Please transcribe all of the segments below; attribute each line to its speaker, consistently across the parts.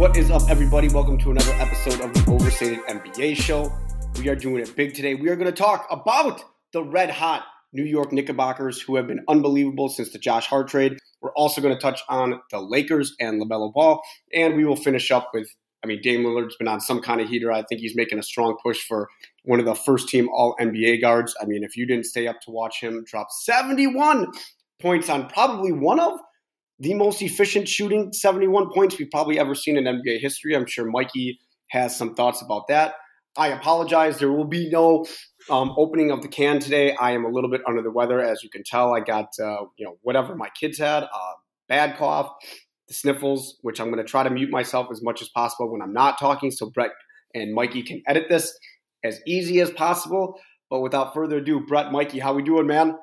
Speaker 1: What is up, everybody? Welcome to another episode of the Overstated NBA Show. We are doing it big today. We are going to talk about the red hot New York Knickerbockers, who have been unbelievable since the Josh Hart trade. We're also going to touch on the Lakers and LaMelo Ball, and we will finish up with. I mean, Dame Lillard's been on some kind of heater. I think he's making a strong push for one of the first team All NBA guards. I mean, if you didn't stay up to watch him drop 71 points on probably one of the most efficient shooting 71 points we've probably ever seen in NBA history. I'm sure Mikey has some thoughts about that. I apologize. There will be no um, opening of the can today. I am a little bit under the weather, as you can tell. I got uh, you know whatever my kids had, uh, bad cough, the sniffles, which I'm going to try to mute myself as much as possible when I'm not talking, so Brett and Mikey can edit this as easy as possible. But without further ado, Brett, Mikey, how we doing, man?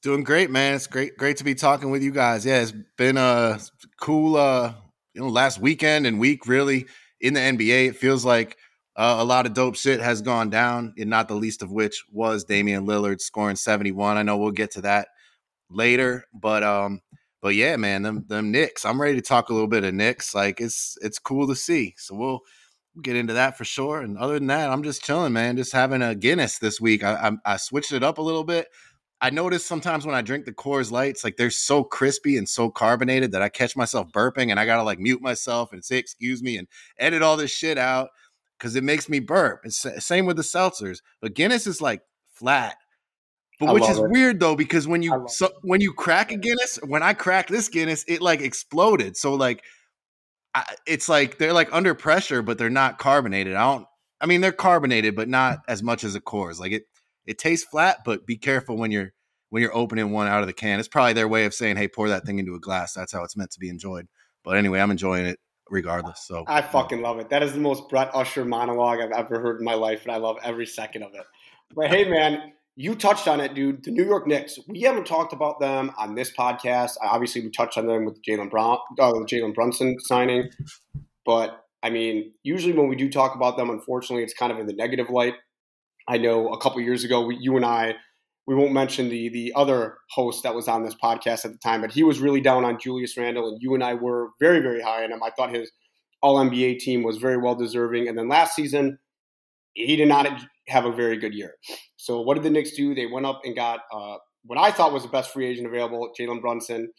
Speaker 2: Doing great, man. It's great, great to be talking with you guys. Yeah, it's been a cool, uh, you know, last weekend and week really in the NBA. It feels like uh, a lot of dope shit has gone down, and not the least of which was Damian Lillard scoring 71. I know we'll get to that later, but um, but yeah, man, them them Knicks. I'm ready to talk a little bit of Knicks. Like it's it's cool to see. So we'll get into that for sure. And other than that, I'm just chilling, man. Just having a Guinness this week. I, I, I switched it up a little bit. I notice sometimes when I drink the Coors Lights, like they're so crispy and so carbonated that I catch myself burping and I gotta like mute myself and say excuse me and edit all this shit out because it makes me burp. It's same with the seltzers, but Guinness is like flat. But which is it. weird though because when you so, when you crack a Guinness, when I crack this Guinness, it like exploded. So like, I, it's like they're like under pressure, but they're not carbonated. I don't. I mean, they're carbonated, but not as much as a Coors. Like it it tastes flat, but be careful when you're when you're opening one out of the can. It's probably their way of saying, "Hey, pour that thing into a glass." That's how it's meant to be enjoyed. But anyway, I'm enjoying it regardless. So
Speaker 1: I fucking love it. That is the most Brett Usher monologue I've ever heard in my life, and I love every second of it. But hey, man, you touched on it, dude. The New York Knicks. We haven't talked about them on this podcast. Obviously, we touched on them with Jaylen Brown, uh, Jalen Brunson signing, but I mean, usually when we do talk about them, unfortunately, it's kind of in the negative light. I know a couple years ago, you and I, we won't mention the the other host that was on this podcast at the time, but he was really down on Julius Randle, and you and I were very very high on him. I thought his All NBA team was very well deserving, and then last season he did not have a very good year. So what did the Knicks do? They went up and got uh, what I thought was the best free agent available, Jalen Brunson.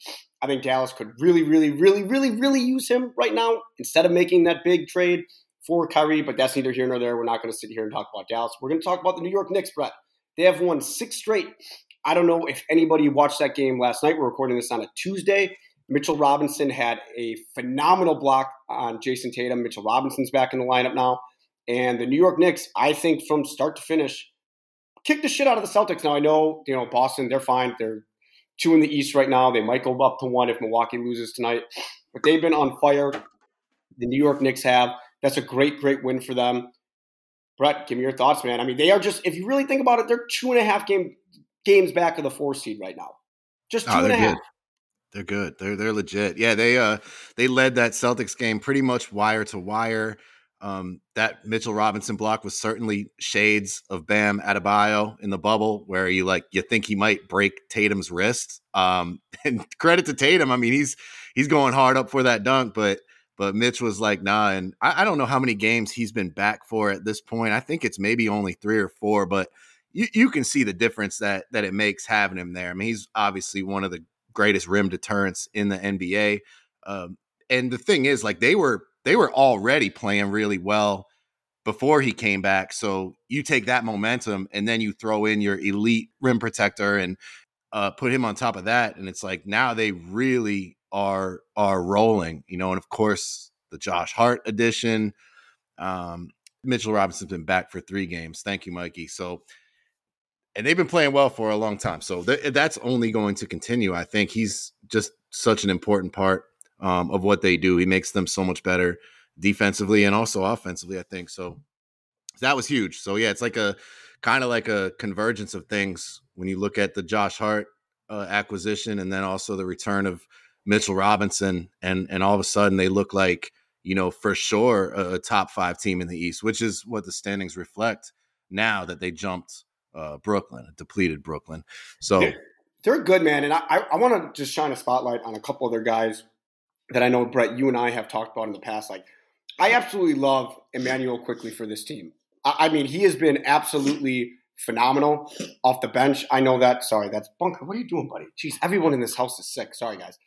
Speaker 1: I think Dallas could really, really, really, really, really use him right now instead of making that big trade for Kyrie, but that's neither here nor there. We're not going to sit here and talk about Dallas. We're going to talk about the New York Knicks, Brett. They have won six straight. I don't know if anybody watched that game last night. We're recording this on a Tuesday. Mitchell Robinson had a phenomenal block on Jayson Tatum. Mitchell Robinson's back in the lineup now. And the New York Knicks, I think from start to finish, kicked the shit out of the Celtics. Now I know, you know, Boston, they're fine. They're two in the East right now. They might go up to one if Milwaukee loses tonight. But they've been on fire. The New York Knicks have. That's a great, great win for them. Brett, give me your thoughts, man. I mean, they are just, if you really think about it, they're two and a half game games back of the four seed right now. Just two oh, and a half.
Speaker 2: Good. They're good. They're they're legit. Yeah, they uh they led that Celtics game pretty much wire to wire. Um, that Mitchell Robinson block was certainly shades of Bam Adebayo in the bubble, where you like you think he might break Tatum's wrist. Um, and credit to Tatum. I mean, he's he's going hard up for that dunk, but but Mitch was like, nah. And I, I, don't know how many games he's been back for at this point. I think it's maybe only three or four, but you, you can see the difference that that it makes having him there. I mean, he's obviously one of the greatest rim deterrents in the NBA. Um, and the thing is, like they were they were already playing really well before he came back. So you take that momentum and then you throw in your elite rim protector and uh, put him on top of that, and it's like now they really are are rolling, you know, and of course the Josh Hart edition. Um, Mitchell Robinson's been back for three games. Thank you, Mikey. So, and they've been playing well for a long time. So th- that's only going to continue. I think he's just such an important part um, of what they do. He makes them so much better defensively and also offensively. I think so. That was huge. So yeah, it's like a kind of like a convergence of things when you look at the Josh Hart uh, acquisition and then also the return of Mitchell Robinson, and and all of a sudden they look like you know for sure a, a top five team in the East, which is what the standings reflect now that they jumped uh, Brooklyn, depleted Brooklyn. So
Speaker 1: they're, they're good, man, and I I, I want to just shine a spotlight on a couple other guys that I know Brett, you and I have talked about in the past, like I absolutely love Immanuel Quickley for this team. I, I mean, he has been absolutely phenomenal off the bench. I know that. Sorry, that's Bunker. What are you doing, buddy? Jeez, everyone in this house is sick. Sorry, guys.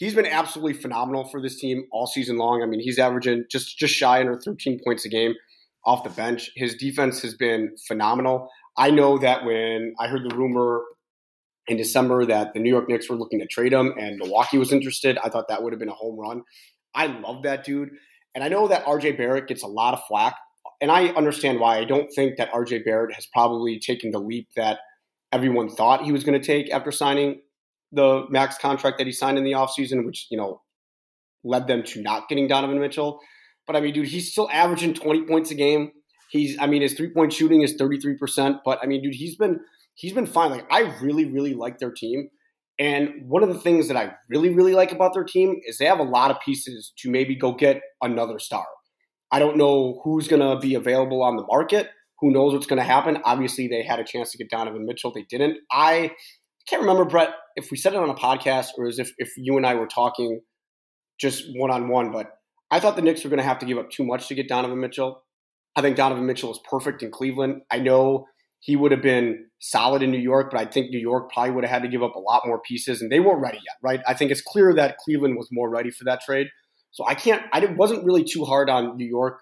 Speaker 1: He's been absolutely phenomenal for this team all season long. I mean, he's averaging just just shy under 13 points a game off the bench. His defense has been phenomenal. I know that when I heard the rumor in December that the New York Knicks were looking to trade him and Milwaukee was interested, I thought that would have been a home run. I love that dude. And I know that RJ Barrett gets a lot of flack and I understand why. I don't think that RJ Barrett has probably taken the leap that everyone thought he was going to take after signing the max contract that he signed in the offseason, which, you know, led them to not getting Donovan Mitchell. But I mean, dude, he's still averaging 20 points a game. He's, I mean, his three point shooting is 33%. But I mean, dude, he's been, he's been fine. Like, I really, really like their team. And one of the things that I really, really like about their team is they have a lot of pieces to maybe go get another star. I don't know who's going to be available on the market. Who knows what's going to happen? Obviously, they had a chance to get Donovan Mitchell. They didn't. I can't remember, Brett, if we said it on a podcast or as if, if you and I were talking just one on one, but I thought the Knicks were going to have to give up too much to get Donovan Mitchell. I think Donovan Mitchell is perfect in Cleveland. I know he would have been solid in New York, but I think New York probably would have had to give up a lot more pieces, and they weren't ready yet, right? I think it's clear that Cleveland was more ready for that trade. So I can't. I wasn't really too hard on New York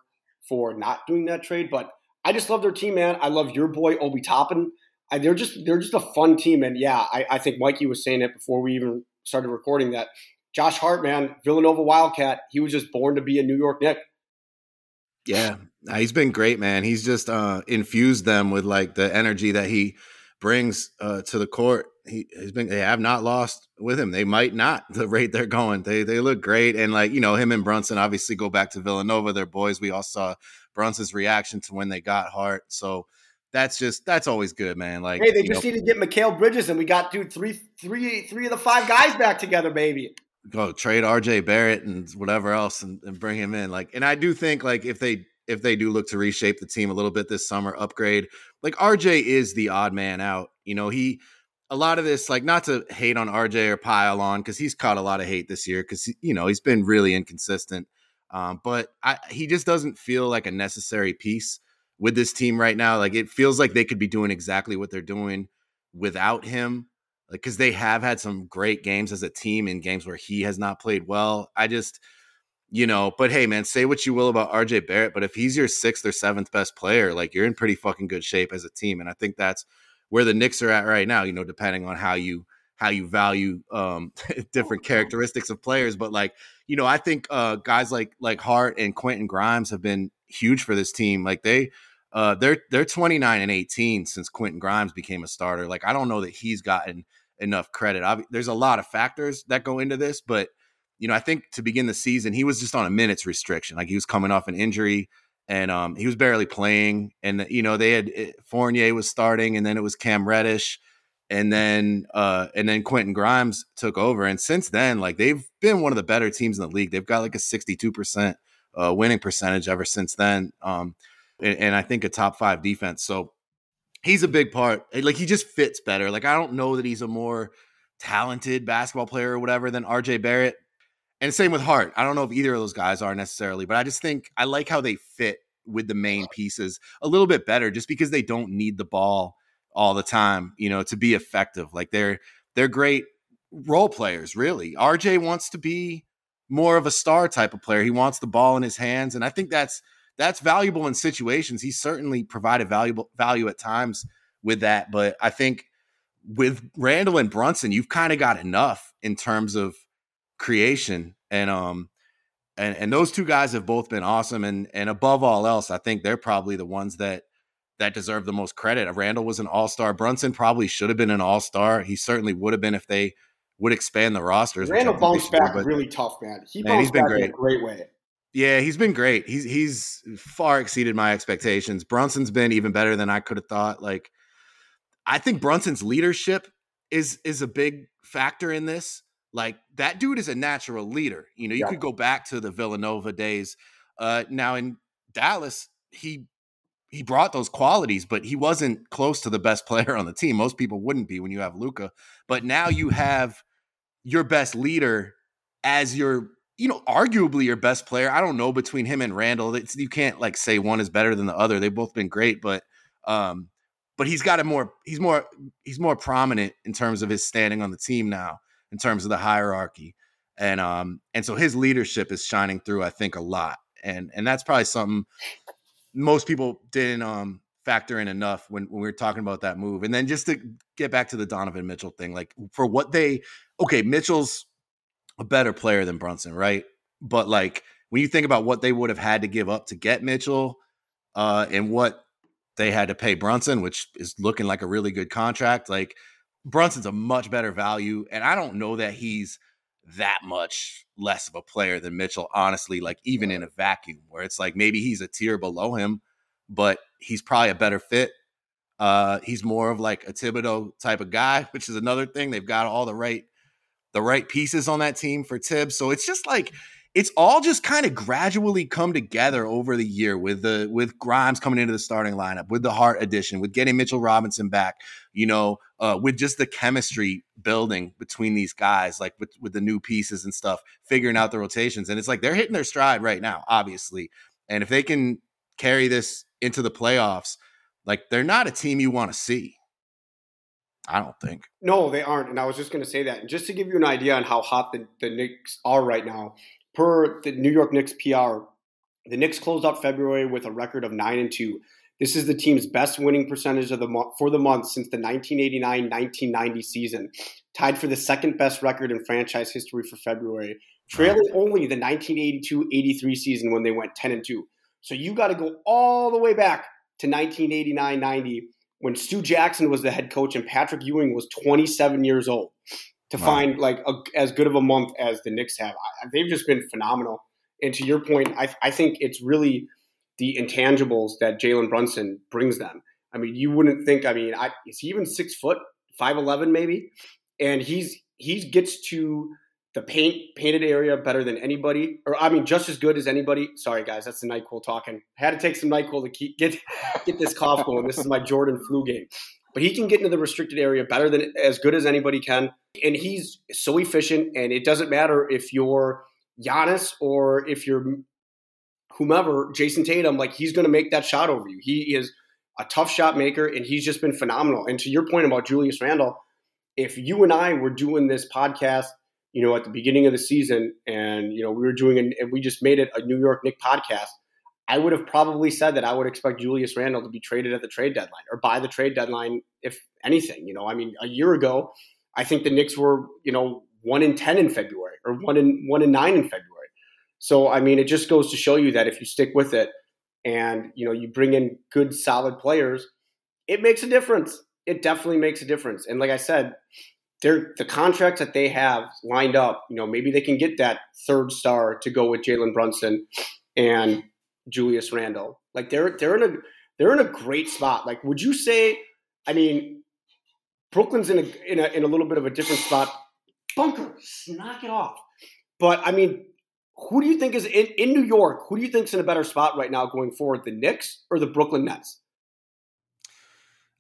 Speaker 1: for not doing that trade, but I just love their team, man. I love your boy Obi Toppin. I, they're just they're just a fun team, and yeah, I, I think Mikey was saying it before we even started recording that Josh Hart, man, Villanova Wildcat, he was just born to be a New York Knick.
Speaker 2: Yeah, he's been great, man. He's just uh, infused them with like the energy that he brings uh, to the court he has been they have not lost with him. They might not the rate they're going. They they look great. And like, you know, him and Brunson obviously go back to Villanova. They're boys. We all saw Brunson's reaction to when they got Hart. So that's just that's always good, man. Like
Speaker 1: Hey, they just know, need to get Mikal Bridges and we got dude three three three of the five guys back together, baby.
Speaker 2: Go trade RJ Barrett and whatever else and, and bring him in. Like, and I do think like if they if they do look to reshape the team a little bit this summer, upgrade, like RJ is the odd man out. You know, he a lot of this, like not to hate on RJ or pile on because he's caught a lot of hate this year because you know he's been really inconsistent. Um, but I, he just doesn't feel like a necessary piece with this team right now. Like it feels like they could be doing exactly what they're doing without him. Like because they have had some great games as a team in games where he has not played well. I just you know, but hey, man, say what you will about RJ Barrett, but if he's your sixth or seventh best player, like you're in pretty fucking good shape as a team. And I think that's where the Knicks are at right now, you know, depending on how you how you value um, different characteristics of players. But like, you know, I think uh, guys like like Hart and Quentin Grimes have been huge for this team. Like they uh, they're they're 29 and 18 since Quentin Grimes became a starter. Like I don't know that he's gotten enough credit. I've, there's a lot of factors that go into this, but you know, I think to begin the season, he was just on a minutes restriction. Like he was coming off an injury and um, he was barely playing. And you know, they had eh, Fournier was starting, and then it was Cam Reddish, and then uh, and then Quentin Grimes took over. And since then, like they've been one of the better teams in the league. They've got like a sixty-two percent uh, winning percentage ever since then, um, and, and I think a top five defense. So he's a big part. Like he just fits better. Like I don't know that he's a more talented basketball player or whatever than RJ Barrett, and same with Hart. I don't know if either of those guys are necessarily, but I just think I like how they fit with the main pieces a little bit better just because they don't need the ball all the time, you know, to be effective. Like they're they're great role players, really. RJ wants to be more of a star type of player. He wants the ball in his hands and I think that's that's valuable in situations. He certainly provided valuable value at times with that, but I think with Randle and Brunson, you've kind of got enough in terms of creation and um and and those two guys have both been awesome and and above all else i think they're probably the ones that that deserve the most credit. Randle was an all-star. Brunson probably should have been an all-star. He certainly would have been if they would expand the rosters
Speaker 1: Randle bounced back really tough man. He man, he's been great. in a great way
Speaker 2: yeah he's been great he's he's far exceeded my expectations brunson's been even better than i could have thought like i think brunson's leadership is is a big factor in this like that dude is a natural leader. You know, you yeah. could go back to the Villanova days. Uh, now in Dallas, he he brought those qualities, but he wasn't close to the best player on the team. Most people wouldn't be when you have Luka, But now you have your best leader as your you know, arguably your best player. I don't know between him and Randle. It's, you can't like say one is better than the other. They've both been great, but um, but he's got a more he's more he's more prominent in terms of his standing on the team now, in terms of the hierarchy. And um and so his leadership is shining through, I think, a lot. And and that's probably something most people didn't um factor in enough when, when we were talking about that move. And then just to get back to the Donovan Mitchell thing, like for what they okay, Mitchell's a better player than Brunson, right? But like when you think about what they would have had to give up to get Mitchell, uh, and what they had to pay Brunson, which is looking like a really good contract, like Brunson's a much better value. And I don't know that he's that much less of a player than Mitchell, honestly, like even in a vacuum where it's like maybe he's a tier below him, but he's probably a better fit. Uh, he's more of like a Thibodeau type of guy, which is another thing. They've got all the right the right pieces on that team for Thibs. So it's just like it's all just kind of gradually come together over the year with the with Grimes coming into the starting lineup, with the Hart addition, with getting Mitchell Robinson back, you know, uh, with just the chemistry building between these guys, like with with the new pieces and stuff, figuring out the rotations, and it's like they're hitting their stride right now, obviously, and if they can carry this into the playoffs, like they're not a team you want to see. I don't think.
Speaker 1: No, they aren't. And I was just going to say that. And just to give you an idea on how hot the, the Knicks are right now, per the New York Knicks PR, the Knicks closed out February with a record of 9 and 2. This is the team's best winning percentage of the month for the month since the 1989-1990 season, tied for the second best record in franchise history for February, trailing only the 1982-83 season when they went 10 and 2. So you got to go all the way back to 1989-90 when Stu Jackson was the head coach and Patrick Ewing was 27 years old to wow. find like a, as good of a month as the Knicks have. I, they've just been phenomenal. And to your point, I, I think it's really the intangibles that Jalen Brunson brings them. I mean, you wouldn't think. I mean, I, is he even six foot, five eleven, maybe? And he's he gets to the paint painted area better than anybody, or I mean, just as good as anybody. Sorry, guys, that's the Nyquil talking. Had to take some Nyquil to keep get get this cough going. This is my Jordan flu game, but he can get into the restricted area better than as good as anybody can, and he's so efficient. And it doesn't matter if you're Giannis or if you're whomever, Jayson Tatum. Like he's going to make that shot over you. He is a tough shot maker, and he's just been phenomenal. And to your point about Julius Randle, if you and I were doing this podcast you know, at the beginning of the season, and you know, we were doing, an, and we just made it a New York Knick podcast. I would have probably said that I would expect Julius Randle to be traded at the trade deadline or by the trade deadline, if anything. You know, I mean, a year ago, I think the Knicks were, you know, one in ten in February or one in one in nine in February. So, I mean, it just goes to show you that if you stick with it and you know you bring in good, solid players, it makes a difference. It definitely makes a difference. And like I said, they're the contracts that they have lined up. You know, maybe they can get that third star to go with Jalen Brunson and Julius Randle. Like they're they're in a they're in a great spot. Like, would you say? I mean, Brooklyn's in a in a in a little bit of a different spot. Bunker, knock it off. But I mean, who do you think is in, in New York? Who do you think's in a better spot right now going forward, the Knicks or the Brooklyn Nets?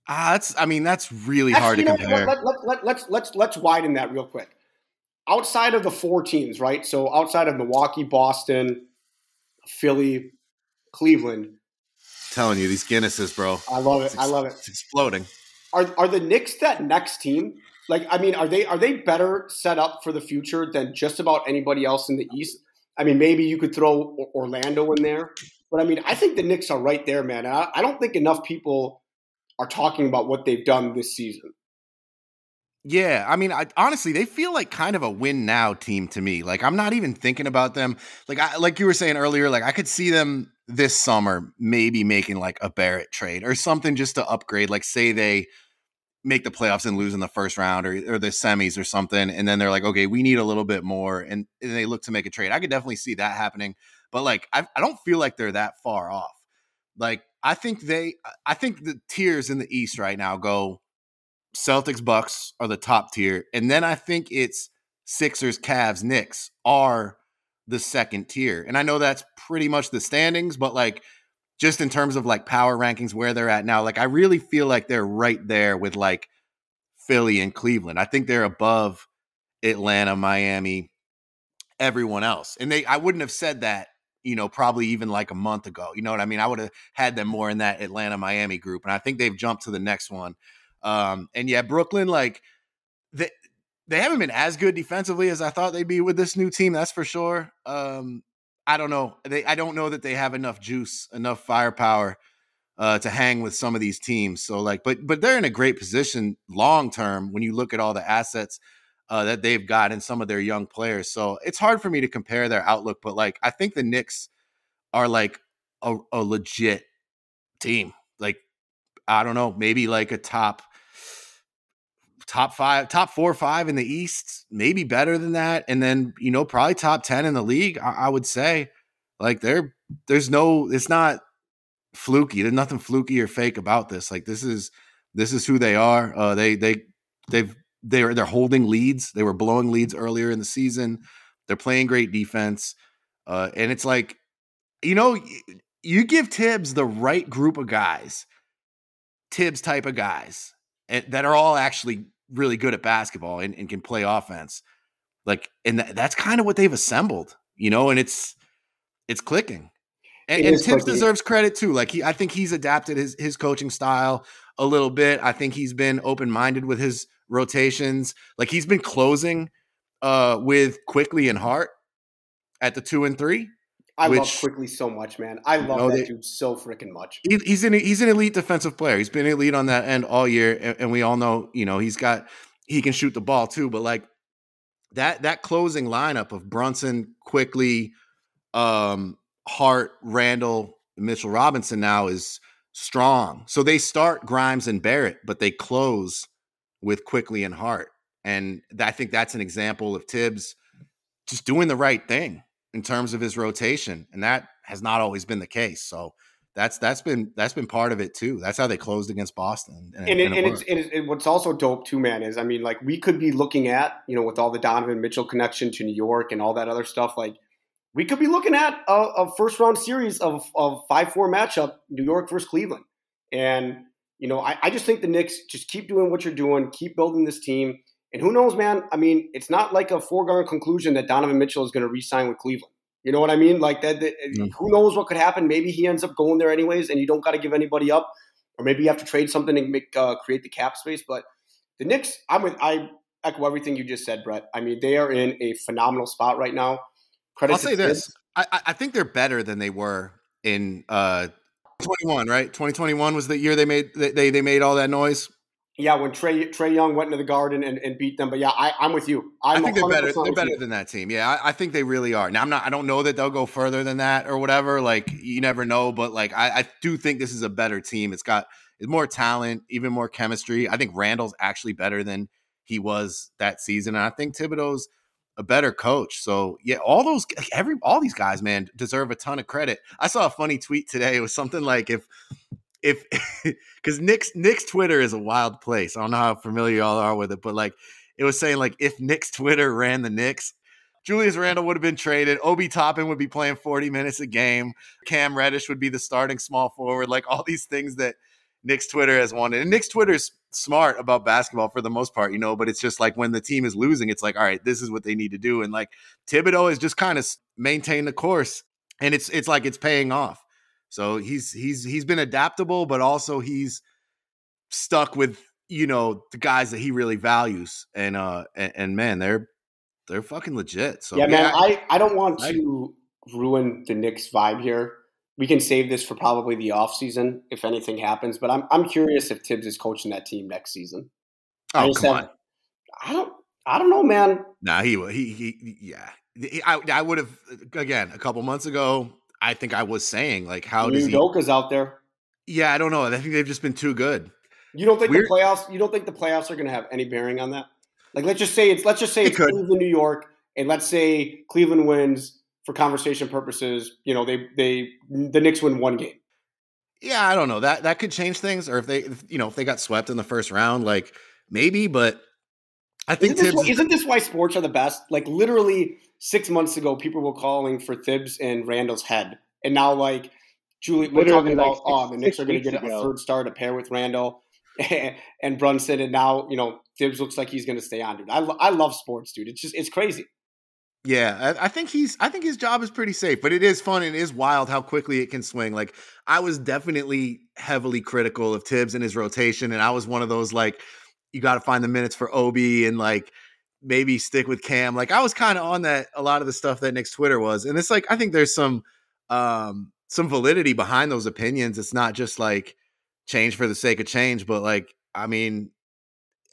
Speaker 2: Ah, that's. I mean, that's really Actually, hard to compare.
Speaker 1: Let, let, let, let's let's let's widen that real quick. Outside of the four teams, right? So outside of Milwaukee, Boston, Philly, Cleveland. I'm
Speaker 2: telling you, these Guinnesses, bro.
Speaker 1: I love it. Ex- I love it.
Speaker 2: It's exploding.
Speaker 1: Are are the Knicks that next team? Like, I mean, are they are they better set up for the future than just about anybody else in the East? I mean, maybe you could throw Orlando in there, but I mean, I think the Knicks are right there, man. I, I don't think enough people are talking about what they've done this season.
Speaker 2: Yeah, I mean, I, honestly, they feel like kind of a win now team to me. Like I'm not even thinking about them. Like I, like you were saying earlier, like I could see them this summer maybe making like a Barrett trade or something just to upgrade. Like say they make the playoffs and lose in the first round or, or the semis or something, and then they're like, okay, we need a little bit more, and, and they look to make a trade. I could definitely see that happening, but like I, I don't feel like they're that far off. Like I think they uh, I think the tiers in the East right now go Celtics Bucks are the top tier and then I think it's Sixers Cavs Knicks are the second tier. And I know that's pretty much the standings but like just in terms of like power rankings where they're at now like I really feel like they're right there with like Philly and Cleveland. I think they're above Atlanta, Miami everyone else. And they I wouldn't have said that, you know, probably even like a month ago. You know what I mean? I would have had them more in that Atlanta Miami group. And I think they've jumped to the next one. Um, and yeah, Brooklyn, like they they haven't been as good defensively as I thought they'd be with this new team, that's for sure. Um, I don't know. They I don't know that they have enough juice, enough firepower uh, to hang with some of these teams. So like, but but they're in a great position long term when you look at all the assets uh, that they've got and some of their young players. So it's hard for me to compare their outlook, but like I think the Knicks are like a, a legit team. Like I don't know, maybe like a top top five, top four, or five in the East, maybe better than that, and then you know probably top ten in the league. I, I would say, like they're there's no, it's not fluky. There's nothing fluky or fake about this. Like this is this is who they are. Uh, they they they've they're they're holding leads. They were blowing leads earlier in the season. They're playing great defense, uh, and it's like you know you give Thibs the right group of guys, Thibs type of guys, and, that are all actually really good at basketball and, and can play offense. Like, and th- that's kind of what they've assembled, you know, and it's it's clicking. And, and Thibs deserves credit too. Like he, I think he's adapted his his coaching style a little bit. I think he's been open minded with his rotations. Like he's been closing uh with Quickley and Hart at the two and three.
Speaker 1: I which, love Quickley so much, man. I love know, that they, dude so freaking much.
Speaker 2: He, he's an he's an elite defensive player. He's been elite on that end all year, and, and we all know, you know, he's got he can shoot the ball too. But like that that closing lineup of Brunson, Quickley, um, Hart, Randle, Mitchell Robinson now is strong. So they start Grimes and Barrett, but they close with Quickley and Hart. And I think that's an example of Thibs just doing the right thing in terms of his rotation. And that has not always been the case. So that's that's been that's been part of it too. That's how they closed against Boston.
Speaker 1: And, and, it, and, it and it's, and it, what's also dope too, man, is I mean, like we could be looking at you know with all the Donovan Mitchell connection to New York and all that other stuff, like we could be looking at a, a first round series of of five four matchup, New York versus Cleveland, and you know I, I just think the Knicks just keep doing what you're doing, keep building this team, and who knows, man? I mean, it's not like a foregone conclusion that Donovan Mitchell is going to re-sign with Cleveland. You know what I mean? Like that. that mm. Who knows what could happen? Maybe he ends up going there anyways, and you don't got to give anybody up, or maybe you have to trade something to make uh, create the cap space. But the Knicks, I'm with. I echo everything you just said, Brett. I mean, they are in a phenomenal spot right now.
Speaker 2: Credit I'll say this: I, I, think they're better than they were in uh, 21. Right, 2021 was the year they made they they made all that noise.
Speaker 1: Yeah, when Trey Trae Young went into the Garden and, and beat them, but yeah, I, am with you. I'm
Speaker 2: i think they're better. They're better you. than that team. Yeah, I, I, think they really are. Now, I'm not. I don't know that they'll go further than that or whatever. Like you never know, but like I, I do think this is a better team. It's got it's more talent, even more chemistry. I think Randle's actually better than he was that season, and I think Thibodeau's a better coach. So yeah, all those every all these guys, man, deserve a ton of credit. I saw a funny tweet today. It was something like if if because Knicks Knicks Twitter is a wild place. I don't know how familiar y'all are with it, but like it was saying like if Knicks Twitter ran the Knicks, Julius Randle would have been traded. Obi Toppin would be playing 40 minutes a game. Cam Reddish would be the starting small forward. Like all these things that Knicks Twitter has wanted. And Knicks Twitter's smart about basketball for the most part, you know, but it's just like when the team is losing, it's like, all right, this is what they need to do. And like Thibodeau has just kind of maintained the course and it's it's like it's paying off. So he's he's he's been adaptable, but also he's stuck with you know the guys that he really values, and uh and, and man, they're they're fucking legit. So
Speaker 1: yeah, yeah man, I I don't want I, to ruin the Knicks vibe here. We can save this for probably the off season if anything happens. But I'm I'm curious if Thibs is coaching that team next season.
Speaker 2: Oh come have, on!
Speaker 1: I don't I don't know, man.
Speaker 2: Nah, he he he yeah. I I would have again a couple months ago. I think I was saying. Like, how does he?
Speaker 1: Udoka's out there.
Speaker 2: Yeah, I don't know. I think they've just been too good.
Speaker 1: You don't think Weird. the playoffs? You don't think the playoffs are going to have any bearing on that? Like, let's just say it's let's just say it it's could. Cleveland, New York, and let's say Cleveland wins for conversation purposes. You know, they they the Knicks win one game.
Speaker 2: Yeah, I don't know that that could change things, or if they, if, you know, if they got swept in the first round, like maybe. But I think
Speaker 1: isn't this, why, isn't this why sports are the best? Like literally, six months ago, people were calling for Thibs and Randle's head, and now like Julie, we're talking about like oh, the Knicks are going to get ago. a third star to pair with Randall and Brunson, and now you know Thibs looks like he's going to stay on, dude. I, I love sports, dude. It's just it's crazy.
Speaker 2: Yeah, I, think he's. I think his job is pretty safe, but it is fun and it is wild how quickly it can swing. Like I was definitely heavily critical of Thibs and his rotation, and I was one of those like, you got to find the minutes for Obi and like maybe stick with Cam. Like I was kind of on that a lot of the stuff that Knicks Twitter was, and it's like I think there's some um some validity behind those opinions. It's not just like change for the sake of change, but like I mean,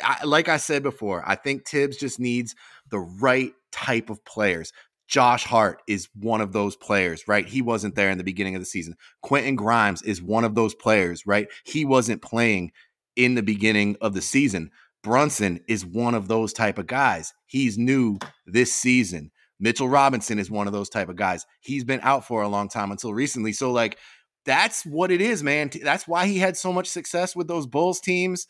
Speaker 2: I, like I said before, I think Thibs just needs the right type of players. Josh Hart is one of those players, right? He wasn't there in the beginning of the season. Quentin Grimes is one of those players, right? He wasn't playing in the beginning of the season. Brunson is one of those type of guys. He's new this season. Mitchell Robinson is one of those type of guys. He's been out for a long time until recently. So like that's what it is, man. That's why he had so much success with those Bulls teams.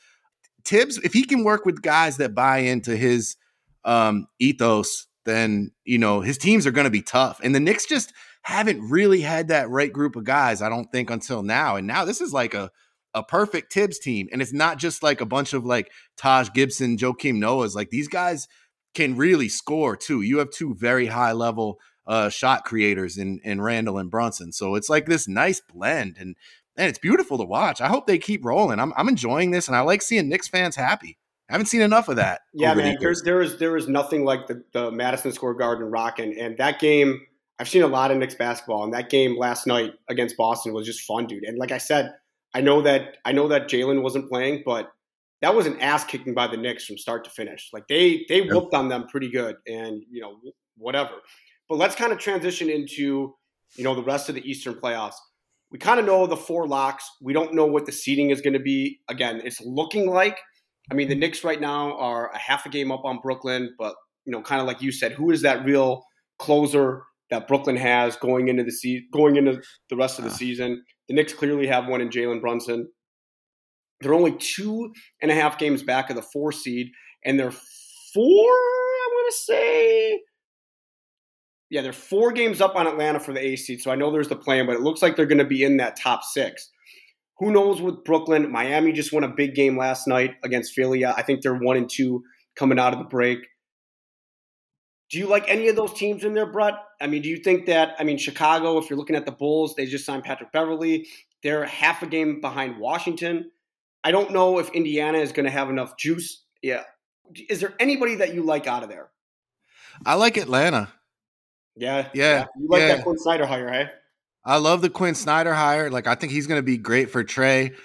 Speaker 2: Thibs, if he can work with guys that buy into his um, ethos, then you know his teams are going to be tough. And the Knicks just haven't really had that right group of guys, I don't think, until now. And now this is like a a perfect Thibs team, and it's not just like a bunch of like Taj Gibson, Joakim Noahs. Like these guys can really score too. You have two very high level uh, shot creators in in Randle and Brunson, so it's like this nice blend. And and it's beautiful to watch. I hope they keep rolling. I'm I'm enjoying this, and I like seeing Knicks fans happy. I haven't seen enough of that.
Speaker 1: Yeah, man. There's there is there is nothing like the, the Madison Square Garden rocking, and that game. I've seen a lot of Knicks basketball, and that game last night against Boston was just fun, dude. And like I said, I know that I know that Jalen wasn't playing, but that was an ass kicking by the Knicks from start to finish. Like they they whooped on them pretty good, and you know whatever. But let's kind of transition into you know the rest of the Eastern playoffs we kind of know the four locks. We don't know what the seeding is going to be. Again, it's looking like, I mean, the Knicks right now are a half a game up on Brooklyn, but you know, kind of like you said, who is that real closer that Brooklyn has going into the se- going into the rest of the ah. season? The Knicks clearly have one in Jalen Brunson. They're only two and a half games back of the four seed, and they're four. I want to say yeah, they're four games up on Atlanta for the A seed, so I know there's the plan, but it looks like they're going to be in that top six. Who knows with Brooklyn? Miami just won a big game last night against Philly. I think they're one and two coming out of the break. Do you like any of those teams in there, Brett? I mean, do you think that, I mean, Chicago, if you're looking at the Bulls, they just signed Patrick Beverley. They're half a game behind Washington. I don't know if Indiana is going to have enough juice. Yeah. Is there anybody that you like out of there?
Speaker 2: I like Atlanta.
Speaker 1: Yeah,
Speaker 2: yeah. yeah.
Speaker 1: You like
Speaker 2: yeah.
Speaker 1: that Quinn Snyder hire, hey? Eh?
Speaker 2: I love the Quinn Snyder hire. Like, I think he's going to be great for Trae.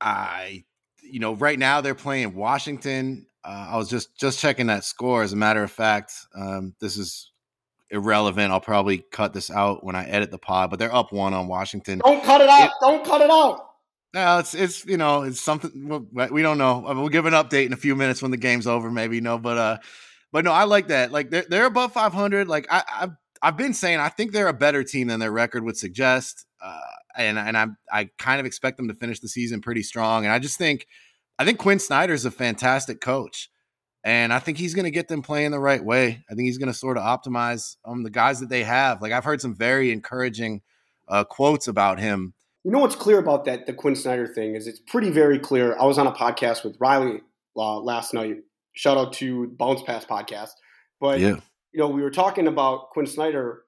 Speaker 2: I, you know, right now they're playing Washington. Uh, I was just just checking that score. As a matter of fact, um, this is irrelevant. I'll probably cut this out when I edit the pod. But they're up one on Washington.
Speaker 1: Don't cut it out. It, don't cut it out.
Speaker 2: No, it's it's you know it's something we don't know. We'll give an update in a few minutes when the game's over, maybe you know. But uh, but no, I like that. Like they're they're above 500. Like I, I've I've been saying, I think they're a better team than their record would suggest. Uh, and and I I kind of expect them to finish the season pretty strong. And I just think I think Quinn Snyder is a fantastic coach. And I think he's going to get them playing the right way. I think he's going to sort of optimize um, the guys that they have. Like I've heard some very encouraging uh, quotes about him.
Speaker 1: You know what's clear about that the Quinn Snyder thing is it's pretty very clear. I was on a podcast with Riley uh, last night Shout out to Bounce Pass podcast. But yeah. You know, we were talking about Quinn Snyder,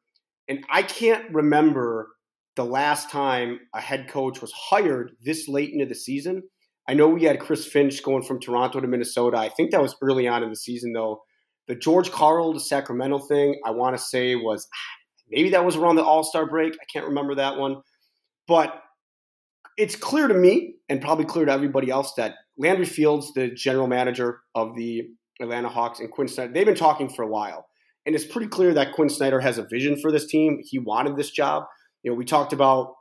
Speaker 1: and I can't remember the last time a head coach was hired this late into the season. I know we had Chris Finch going from Toronto to Minnesota. I think that was early on in the season, though. The George Karl to Sacramento thing, I want to say was maybe that was around the All Star break. I can't remember that one. But it's clear to me, and probably clear to everybody else, that Landry Fields, the general manager of the Atlanta Hawks, and Quinn Snyder, they've been talking for a while. And it's pretty clear that Quinn Snyder has a vision for this team. He wanted this job. You know, we talked about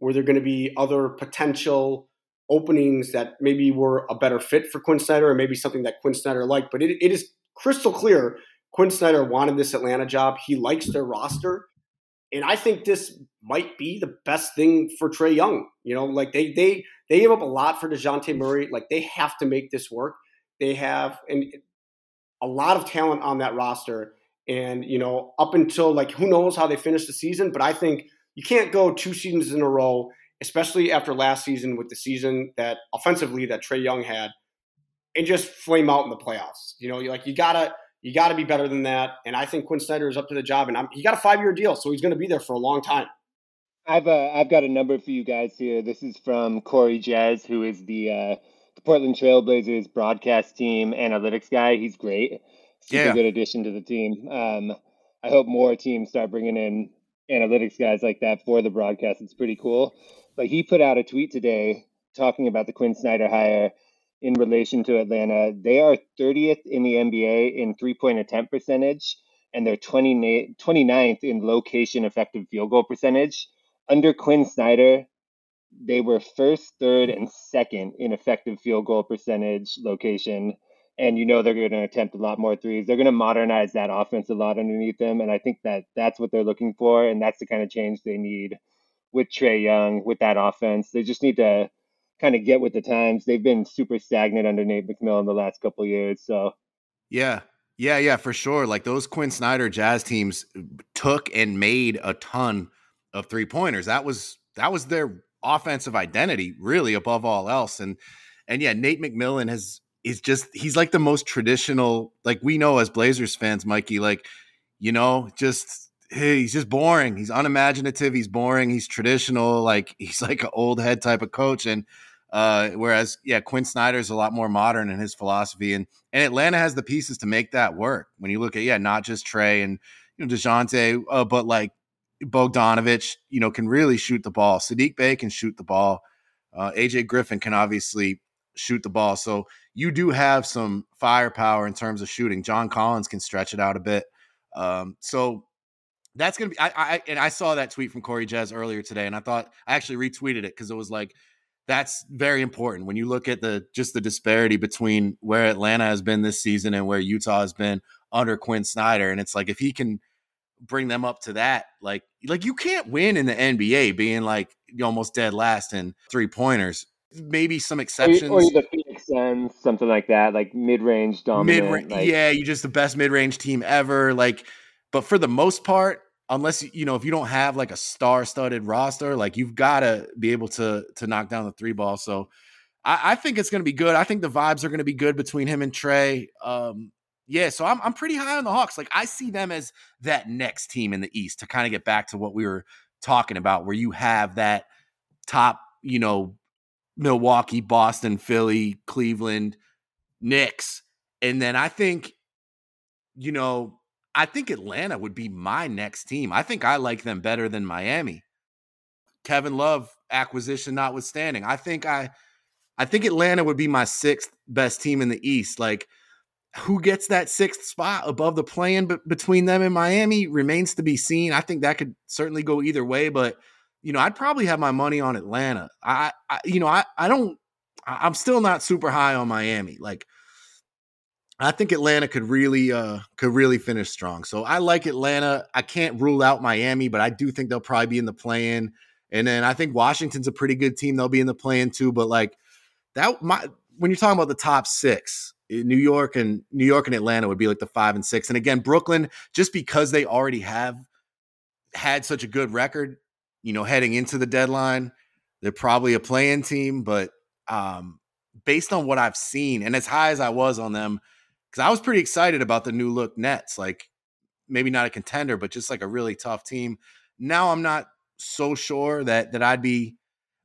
Speaker 1: were there going to be other potential openings that maybe were a better fit for Quinn Snyder or maybe something that Quinn Snyder liked. But it, it is crystal clear Quinn Snyder wanted this Atlanta job. He likes their roster. And I think this might be the best thing for Trae Young. You know, like they they they gave up a lot for Dejounte Murray. Like they have to make this work. They have and a lot of talent on that roster. And, you know, up until like who knows how they finish the season, but I think you can't go two seasons in a row, especially after last season with the season that offensively that Trae Young had, and just flame out in the playoffs. You know, you like you gotta You got to be better than that. And I think Quinn Snyder is up to the job. And I'm, he got a five year deal, so he's going to be there for a long time.
Speaker 3: I've uh, I've got a number for you guys here. This is from Corey Jazz, who is the uh, Portland Trailblazers broadcast team analytics guy. He's great, super yeah. good addition to the team. Um, I hope more teams start bringing in analytics guys like that for the broadcast. It's pretty cool. But he put out a tweet today talking about the Quinn Snyder hire in relation to Atlanta. They are 30th in the NBA in three point attempt percentage, and they're 29th in location effective field goal percentage under Quinn Snyder, they were first, third, and second in effective field goal percentage location. And you know they're going to attempt a lot more threes. They're going to modernize that offense a lot underneath them. And I think that that's what they're looking for. And that's the kind of change they need with Trae Young, with that offense. They just need to kind of get with the times. They've been super stagnant under Nate McMillan the last couple years. So,
Speaker 2: yeah, yeah, yeah, for sure. Like those Quinn Snyder Jazz teams took and made a ton of three pointers. That was that was their offensive identity, really, above all else. And and yeah, Nate McMillan has is just he's like the most traditional, like we know as Blazers fans, Mikey, like, you know, just hey, he's just boring. He's unimaginative, he's boring, he's traditional, like he's like an old head type of coach. And uh, whereas, yeah, Quinn Snyder's a lot more modern in his philosophy, and and Atlanta has the pieces to make that work. When you look at yeah, not just Trae and you know Dejounte, uh, but like Bogdanovich, you know, can really shoot the ball. Saddiq Bey can shoot the ball. Uh, AJ Griffin can obviously shoot the ball. So you do have some firepower in terms of shooting. John Collins can stretch it out a bit. Um, so that's gonna be. I, I and I saw that tweet from Corey Jazz earlier today, and I thought I actually retweeted it because it was like that's very important when you look at the just the disparity between where Atlanta has been this season and where Utah has been under Quinn Snyder, and it's like if he can bring them up to that. Like, like you can't win in the NBA being like almost dead last in three pointers. Maybe some exceptions.
Speaker 3: Or, or the Phoenix Suns, something like that, like mid range dominant.
Speaker 2: Mid,
Speaker 3: like,
Speaker 2: yeah, you're just the best mid range team ever. Like, but for the most part, unless you know if you don't have like a star studded roster, like you've got to be able to to knock down the three ball. So. I, I think it's going to be good. I think the vibes are going to be good between him and Trae. Um, yeah, so I'm I'm pretty high on the Hawks. Like I see them as that next team in the East to kind of get back to what we were talking about, where you have that top, you know, Milwaukee, Boston, Philly, Cleveland, Knicks, and then I think, you know, I think Atlanta would be my next team. I think I like them better than Miami. Kevin Love acquisition notwithstanding, I think I, I think Atlanta would be my sixth best team in the East. Like who gets that sixth spot above the play-in b- between them and Miami remains to be seen. I think that could certainly go either way, but you know, I'd probably have my money on Atlanta. I, I you know, I, I don't, I'm still not super high on Miami. Like, I think Atlanta could really, uh, could really finish strong. So I like Atlanta. I can't rule out Miami, but I do think they'll probably be in the play-in. And then I think Washington's a pretty good team. They'll be in the play-in too. But like that, my when you're talking about the top six, New York and New York and Atlanta would be like the five and six. And again, Brooklyn, just because they already have had such a good record, you know, heading into the deadline, they're probably a play-in team. But um, based on what I've seen, and as high as I was on them, because I was pretty excited about the new look Nets, like maybe not a contender, but just like a really tough team. Now I'm not so sure that that I'd be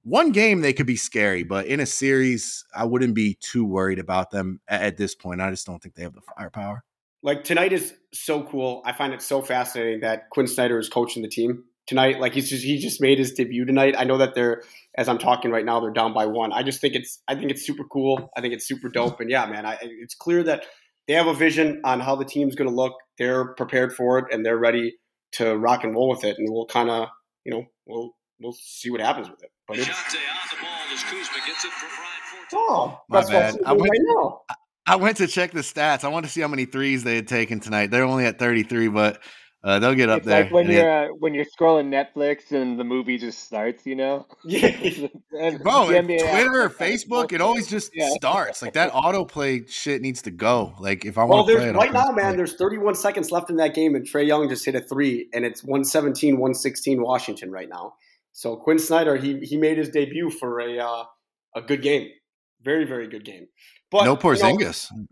Speaker 2: one game they could be scary, but in a series, I wouldn't be too worried about them at, this point. I just don't think they have the firepower.
Speaker 1: Like tonight is so cool. I find it so fascinating that Quinn Snyder is coaching the team tonight. Like he's just he just made his debut tonight. I know that they're as I'm talking right now, they're down by one. I just think it's I think it's super cool. I think it's super dope. And yeah, man, I, it's clear that they have a vision on how the team's going to look. They're prepared for it and they're ready to rock and roll with it. And we'll kind of you know we'll we'll see what happens with it. But it's,
Speaker 2: oh, my bad. I went, right I went to check the stats. I wanted to see how many threes they had taken tonight. They're only at 33, but uh, they'll get up
Speaker 3: it's
Speaker 2: there.
Speaker 3: Like when you're uh, when you're scrolling Netflix and the movie just starts, you know.
Speaker 2: Yeah. and Bro, Twitter or Facebook, it always just yeah. starts. Like that autoplay shit needs to go. Like if I
Speaker 1: well,
Speaker 2: want to play
Speaker 1: it, right now, man, there's 31 seconds left in that game, and Trae Young just hit a three, and it's 117, 116 Washington right now. So Quinn Snyder, he he made his debut for a uh, a good game, very very good game.
Speaker 2: But no Porzingis. You know,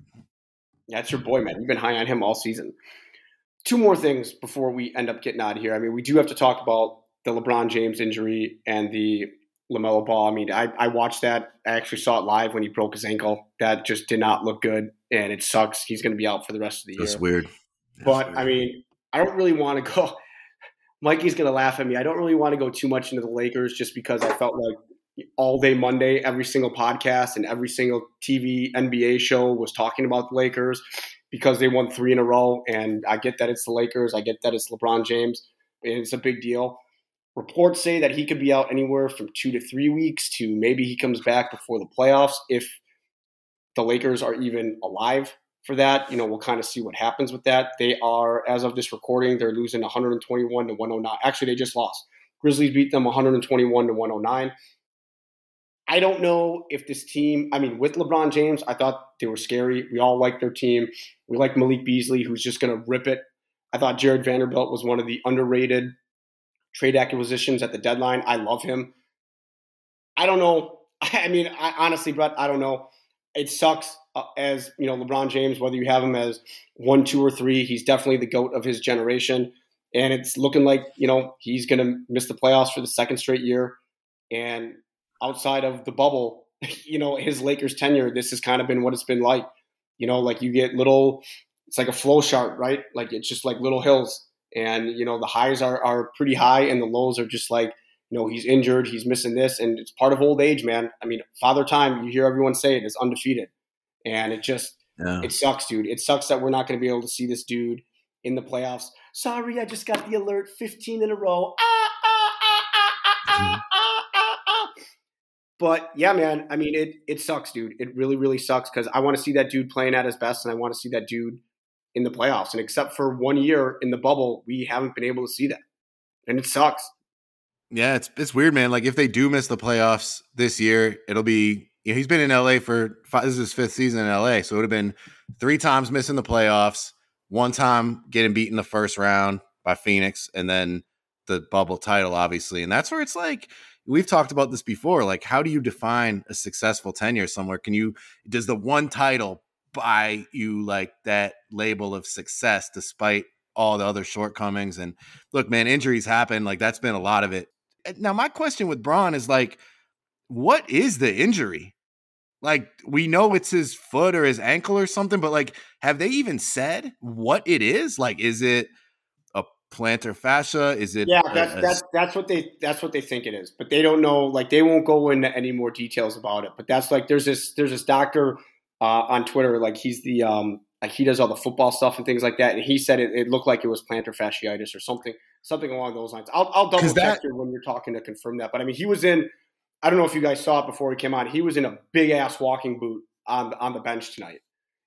Speaker 1: That's your boy, man. You've been high on him all season. Two more things before we end up getting out of here. I mean, we do have to talk about the LeBron James injury and the LaMelo Ball. I mean, I, I watched that. I actually saw it live when he broke his ankle. That just did not look good, and it sucks. He's going to be out for the rest of the year. That's.
Speaker 2: Weird.
Speaker 1: That's but weird. I mean, I don't really want to go. Mikey's going to laugh at me. I don't really want to go too much into the Lakers just because I felt like all day Monday, every single podcast and every single TV NBA show was talking about the Lakers because they won three in a row. And I get that it's the Lakers. I get that it's LeBron James. It's a big deal. Reports say that he could be out anywhere from two to three weeks to maybe he comes back before the playoffs if the Lakers are even alive for that. You know, we'll kind of see what happens with that. They are, as of this recording, they're losing 121 to 109. Actually, they just lost. Grizzlies beat them 121 to 109. I don't know if this team, I mean, with LeBron James, I thought they were scary. We all like their team. We like Malik Beasley, who's just going to rip it. I thought Jarred Vanderbilt was one of the underrated trade acquisitions at the deadline. I love him. I don't know. I mean, I, honestly, Brett, I don't know. It sucks uh, as, you know, LeBron James, whether you have him as one, two, or three, he's definitely the GOAT of his generation. And it's looking like, you know, he's going to miss the playoffs for the second straight year. And outside of the bubble, you know, his Lakers tenure, this has kind of been what it's been like. You know, like you get little, it's like a flow chart, right? Like it's just like little hills. And, you know, the highs are, are pretty high and the lows are just like, you know, he's injured, he's missing this. And it's part of old age, man. I mean, father time, you hear everyone say it is undefeated. And it just, yeah. it sucks, dude. It sucks that we're not going to be able to see this dude in the playoffs. Sorry, I just got the alert 15 in a row. Ah, ah, ah, ah, ah, ah, ah. But yeah, man, I mean, it it sucks, dude. It really, really sucks because I want to see that dude playing at his best, and I want to see that dude in the playoffs. And except for one year in the bubble, we haven't been able to see that, and it sucks.
Speaker 2: Yeah, it's it's weird, man. Like if they do miss the playoffs this year, it'll be you know, he's been in LA for five, this is his fifth season in LA, so it would have been three times missing the playoffs, one time getting beaten in the first round by Phoenix, and then the bubble title, obviously. And that's where it's like we've talked about this before. Like, how do you define a successful tenure somewhere? Can you does the one title buy you like that label of success despite all the other shortcomings? And look, man, injuries happen. Like that's been a lot of it. Eh, now, my question with Bron is like, what is the injury? Like we know it's his foot or his ankle or something, but like, have they even said what it is? Like, is it a plantar fascia? Is it?
Speaker 1: Yeah, that's a, that's that's what they that's what they think it is, but they don't know. Like they won't go into any more details about it. But that's like there's this there's this doctor uh, on Twitter, like he's the um like he does all the football stuff and things like that, and he said it, it looked like it was plantar fasciitis or something something along those lines. I'll I'll double check that, when you're talking to confirm that. But I mean, he was in. I don't know if you guys saw it before he came on. He was in a big ass walking boot on on the bench tonight,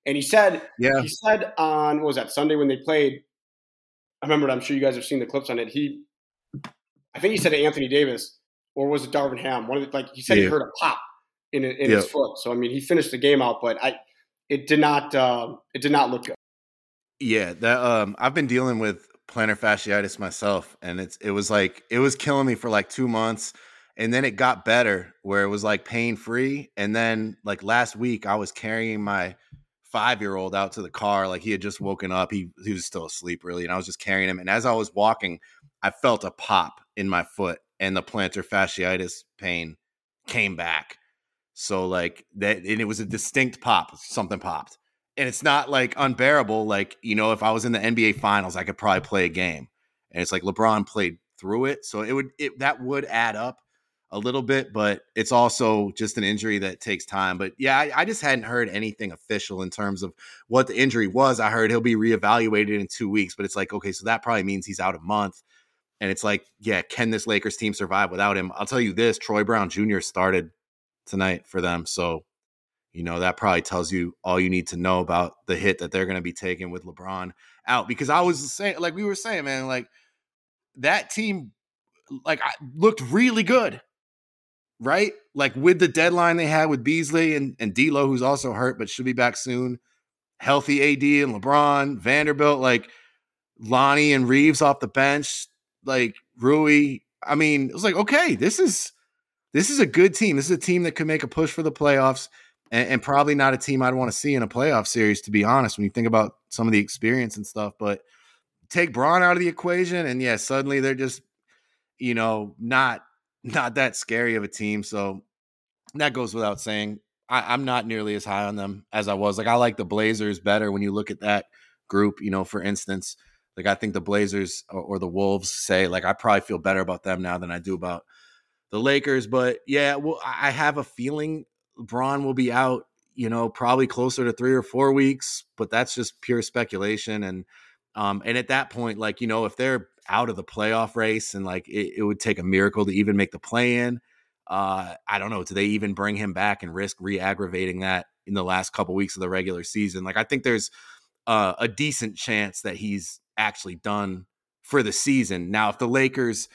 Speaker 1: and he said, yeah, he said on what was that Sunday when they played I remember. I'm sure you guys have seen the clips on it. He, I think he said to Anthony Davis, or was it Darvin Ham? One of the, like he said yeah. he heard a pop in in his foot. So I mean, he finished the game out, but I it did not uh, it did not look good.
Speaker 2: Yeah, that um, I've been dealing with plantar fasciitis myself, and it's it was like it was killing me for like two months, and then it got better where it was like pain free, and then like last week I was carrying my five year old out to the car. Like he had just woken up. He he was still asleep really, and I was just carrying him. And as I was walking, I felt a pop in my foot, and the plantar fasciitis pain came back. So like that, and it was a distinct pop. Something popped, and it's not like unbearable. Like you know, if I was in the NBA Finals, I could probably play a game. And it's like LeBron played through it, so it would it that would add up a little bit, but it's also just an injury that takes time. But yeah, I, I, just hadn't heard anything official in terms of what the injury was. I heard he'll be reevaluated in two weeks, but it's like, okay, so that probably means he's out a month. And it's like, yeah, can this Lakers team survive without him? I'll tell you this Troy Brown Jr. started tonight for them. So, you know, that probably tells you all you need to know about the hit that they're going to be taking with LeBron out. Because I was saying, like we were saying, man, like that team like looked really good right? Like with the deadline they had with Beasley and, and D'Lo, who's also hurt but should be back soon. Healthy AD and LeBron, Vanderbilt, like Lonnie and Reaves off the bench, like Rui. I mean, it was like, okay, this is this is a good team. This is a team that could make a push for the playoffs. And, and probably not a team I'd want to see in a playoff series, to be honest. When you think about some of the experience and stuff, but take Bron out of the equation, and yeah, suddenly they're just you know not not that scary of a team. So that goes without saying. I, I'm not nearly as high on them as I was. Like I like the Blazers better when you look at that group. You know, for instance, like I think the Blazers or, or the Wolves say like I probably feel better about them now than I do about the Lakers. But yeah, well, I have a feeling Bron will be out. You know, probably closer to three or four weeks, but that's just pure speculation. And um, and at that point, like you know, if they're out of the playoff race and like it, it would take a miracle to even make the play in. Uh, I don't know. Do they even bring him back and risk re-aggravating that in the last couple weeks of the regular season? Like I think there's uh, a decent chance that he's actually done for the season. Now, if the Lakers,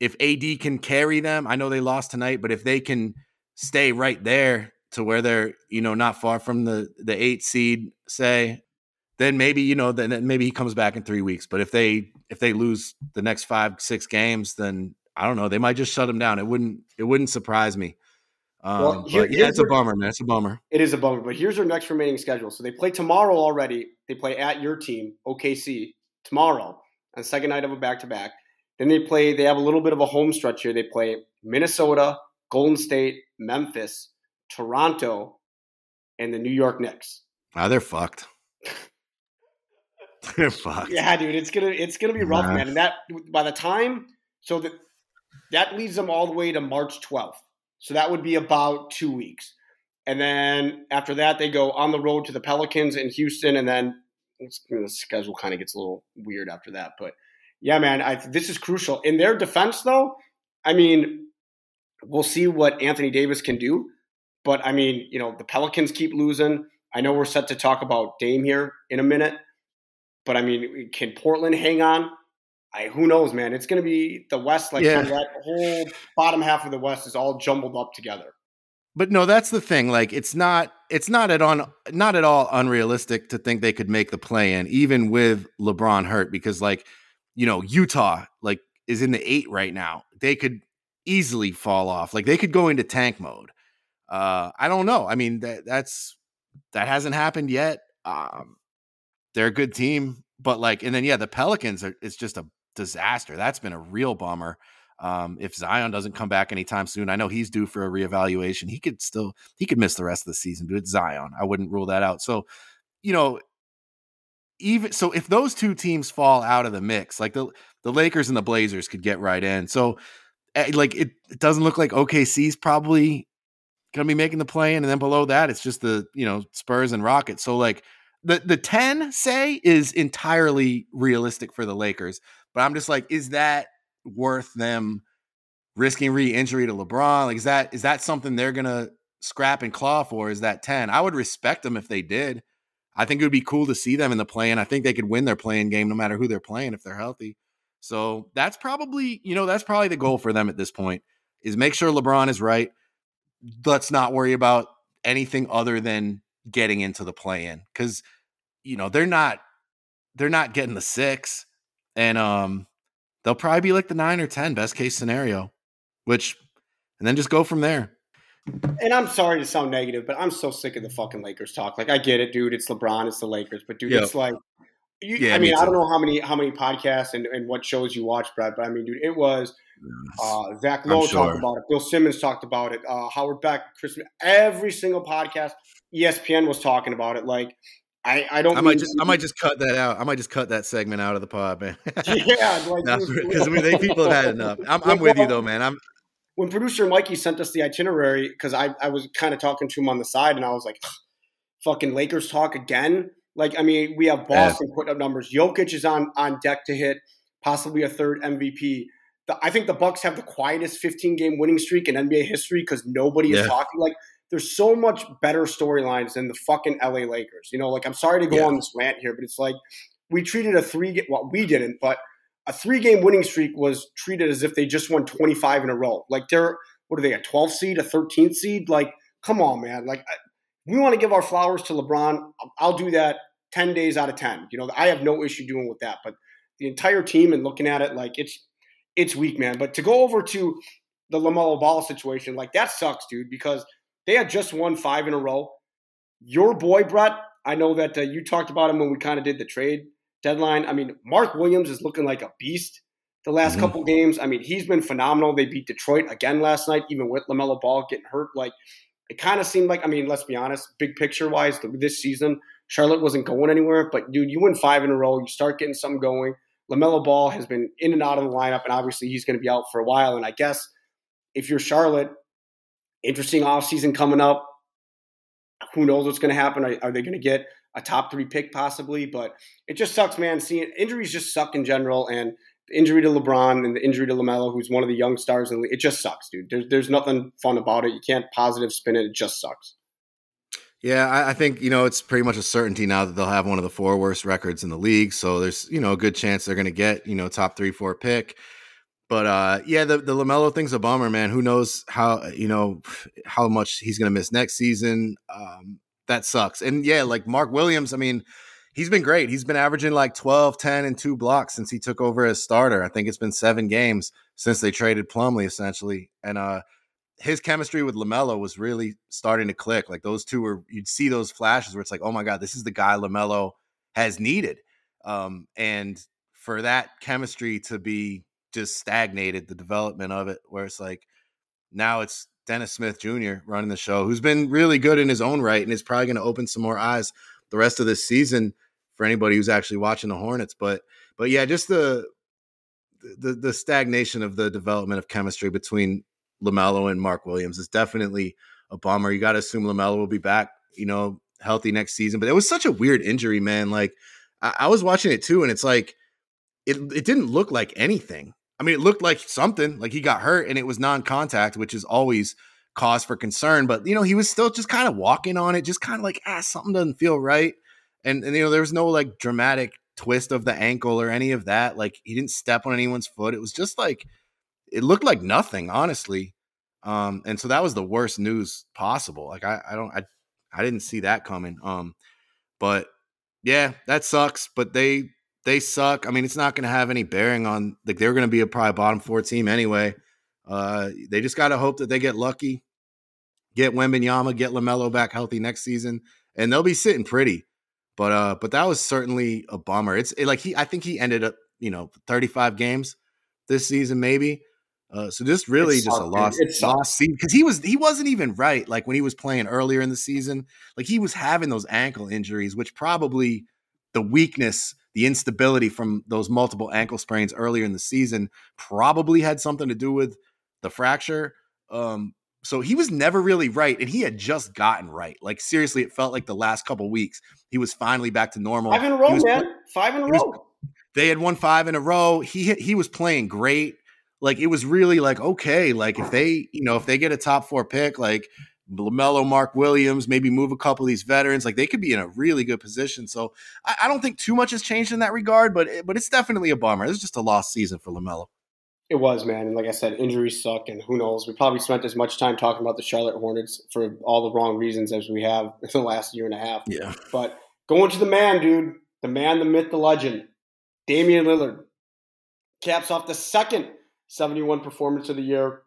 Speaker 2: if AD can carry them, I know they lost tonight, but if they can stay right there to where they're, you know, not far from the the eight seed, say, then maybe you know, then maybe he comes back in three weeks. But if they if they lose the next five six games, then I don't know. They might just shut him down. It wouldn't it wouldn't surprise me. Um, well, here, but yeah, it's a bummer, man. It's a bummer.
Speaker 1: It is a bummer. But here's their next remaining schedule. So they play tomorrow already. They play at your team, OKC, tomorrow on second night of a back to back. Then they play. They have a little bit of a home stretch here. They play Minnesota, Golden State, Memphis, Toronto, and the New York Knicks.
Speaker 2: Ah, they're fucked. they're fucked.
Speaker 1: Yeah, dude, it's gonna it's gonna be rough, nah. man. And that by the time so that that leads them all the way to March 12th. So that would be about two weeks. And then after that, they go on the road to the Pelicans in Houston, and then the schedule kind of gets a little weird after that. But yeah, man, I, this is crucial. In their defense, though, I mean, we'll see what Anthony Davis can do. But I mean, you know, the Pelicans keep losing. I know we're set to talk about Dame here in a minute, but I mean, can Portland hang on? I, who knows, man? It's going to be the West. Like yeah. that whole bottom half of the West is all jumbled up together.
Speaker 2: But no, that's the thing. Like, it's not. It's not at on not at all unrealistic to think they could make the play in, even with LeBron hurt, because like, you know, Utah like is in the eight right now. They could easily fall off. Like they could go into tank mode. Uh, I don't know. I mean, that that's that hasn't happened yet. Um, they're a good team, but like, and then yeah, the Pelicans are. It's just a disaster. That's been a real bummer. Um, if Zion doesn't come back anytime soon, I know he's due for a reevaluation. He could still he could miss the rest of the season, but it's Zion. I wouldn't rule that out. So, you know, even so, if those two teams fall out of the mix, like the the Lakers and the Blazers could get right in. So, Eh, like it, it doesn't look like OKC's probably going to be making the play in, and then below that, it's just the you know Spurs and Rockets. So, like the the ten say is entirely realistic for the Lakers. But I'm just like, is that worth them risking re-injury to LeBron? Like, is that is that something they're gonna scrap and claw for? Is that 10? I would respect them if they did. I think it would be cool to see them in the play, and I think they could win their playing game no matter who they're playing if they're healthy. So that's probably, you know, that's probably the goal for them at this point is make sure LeBron is right. Let's not worry about anything other than getting into the play in because you know they're not they're not getting the six and um, they'll probably be like the nine or ten best case scenario, which, and then just go from there.
Speaker 1: And I'm sorry to sound negative, but I'm so sick of the fucking Lakers talk. Like I get it, dude. It's LeBron, it's the Lakers, but dude, it's like, you, yeah, I mean, me I don't know how many how many podcasts and, and what shows you watch, Brad, but I mean, dude, it was uh, Zach Lowe sure. talked about it. Bill Simmons talked about it. Uh, Howard Beck, Chris, every single podcast, ESPN was talking about it. Like I, I don't.
Speaker 2: I might just I might just cut that out. I might just cut that segment out of the pod, man. yeah, because like, people have had enough. I'm, I'm with you though, man. I'm
Speaker 1: when producer Mikey sent us the itinerary because I, I was kind of talking to him on the side and I was like, fucking Lakers talk again. Like, I mean, we have Boston yeah. putting up numbers. Jokic is on on deck to hit possibly a third MVP. The, I think the Bucks have the quietest 15 game winning streak in NBA history because nobody yeah. is talking. Like, there's so much better storylines than the fucking LA Lakers. You know, like I'm sorry to go yeah. on this rant here, but it's like we treated a three well, we didn't, but a three game winning streak was treated as if they just won 25 in a row. Like they're what are they, a 12 seed, a 13th seed? Like, come on, man. Like we want to give our flowers to LeBron. I'll do that 10 days out of 10. You know, I have no issue doing with that. But the entire team and looking at it, like it's it's weak, man. But to go over to the LaMelo Ball situation, like that sucks, dude, because – they had just won five in a row. your boy Brett. I know that uh, you talked about him when we kind of did the trade deadline. I mean, Mark Williams is looking like a beast the last mm-hmm. couple games. I mean, he's been phenomenal. They beat Detroit again last night, even with LaMelo Ball getting hurt. Like, it kind of seemed like, I mean, let's be honest, big picture wise, this season, Charlotte wasn't going anywhere. But, dude, you win five in a row. You start getting something going. LaMelo Ball has been in and out of the lineup, and obviously he's going to be out for a while. And I guess if you're Charlotte, interesting offseason coming up. Who knows what's going to happen? Are, are they going to get a top three pick possibly? But it just sucks, man. Seeing injuries just suck in general. And the injury to LeBron and the injury to LaMelo, who's one of the young stars in the league, it just sucks, dude. There's, there's nothing fun about it. You can't positive spin it. It just sucks.
Speaker 2: Yeah, I, I, think you know it's pretty much a certainty now that they'll have one of the four worst records in the league. So there's you know a good chance they're going to get you know top three, four pick. But uh, yeah, the the Lamelo thing's a bummer, man. Who knows how you know how much he's going to miss next season? Um, that sucks. And yeah, like Mark Williams, I mean, he's been great. He's been averaging like 12, 10, and two blocks since he took over as starter. I think it's been seven games since they traded Plumlee, essentially. And uh, his chemistry with LaMelo was really starting to click. Like those two were, you'd see those flashes where it's like, oh my God, this is the guy LaMelo has needed. Um, and for that chemistry to be just stagnated, the development of it, where it's like now it's Dennis Smith Jr. running the show, who's been really good in his own right and is probably going to open some more eyes the rest of this season for anybody who's actually watching the Hornets. But but yeah, just the the the stagnation of the development of chemistry between LaMelo and Mark Williams is definitely a bummer. You got to assume LaMelo will be back, you know, healthy next season. But it was such a weird injury, man. Like I, I was watching it too, and it's like it it didn't look like anything. I mean, it looked like something, like he got hurt and it was non-contact, which is always cause for concern. But you know, he was still just kind of walking on it, just kind of like, ah, something doesn't feel right. And, and you know, there was no like dramatic twist of the ankle or any of that. Like he didn't step on anyone's foot. It was just like it looked like nothing, honestly. Um, and so that was the worst news possible. Like I, I don't I I didn't see that coming. Um, but yeah, that sucks. But they they suck. I mean, it's not going to have any bearing on like they're going to be a probably bottom four team anyway. Uh, they just got to hope that they get lucky, get Wembanyama, get LaMelo back healthy next season, and they'll be sitting pretty. But uh, but that was certainly a bummer. It's it, like he, I think he ended up, you know, 35 games this season, maybe. Uh, so this really it's just a lost, lost season because he was he wasn't even right. Like when he was playing earlier in the season, like he was having those ankle injuries, which probably the weakness, the instability from those multiple ankle sprains earlier in the season probably had something to do with the fracture. Um, so he was never really right, and he had just gotten right. Like seriously, it felt like the last couple weeks he was finally back to normal.
Speaker 1: Five in a row, man. Five in a row. Was,
Speaker 2: they had won five in a row. He he was playing great. Like it was really like okay, like if they you know if they get a top four pick, like LaMelo, Mark Williams, maybe move a couple of these veterans, like they could be in a really good position. So I, I don't think too much has changed in that regard, but but it's definitely a bummer. It's just a lost season for LaMelo.
Speaker 1: It was, man. And like I said, injuries suck, and who knows? We probably spent as much time talking about the Charlotte Hornets for all the wrong reasons as we have in the last year and a half.
Speaker 2: Yeah.
Speaker 1: But going to the man, dude, the man, the myth, the legend, Damian Lillard, caps off the second 71 performance of the year.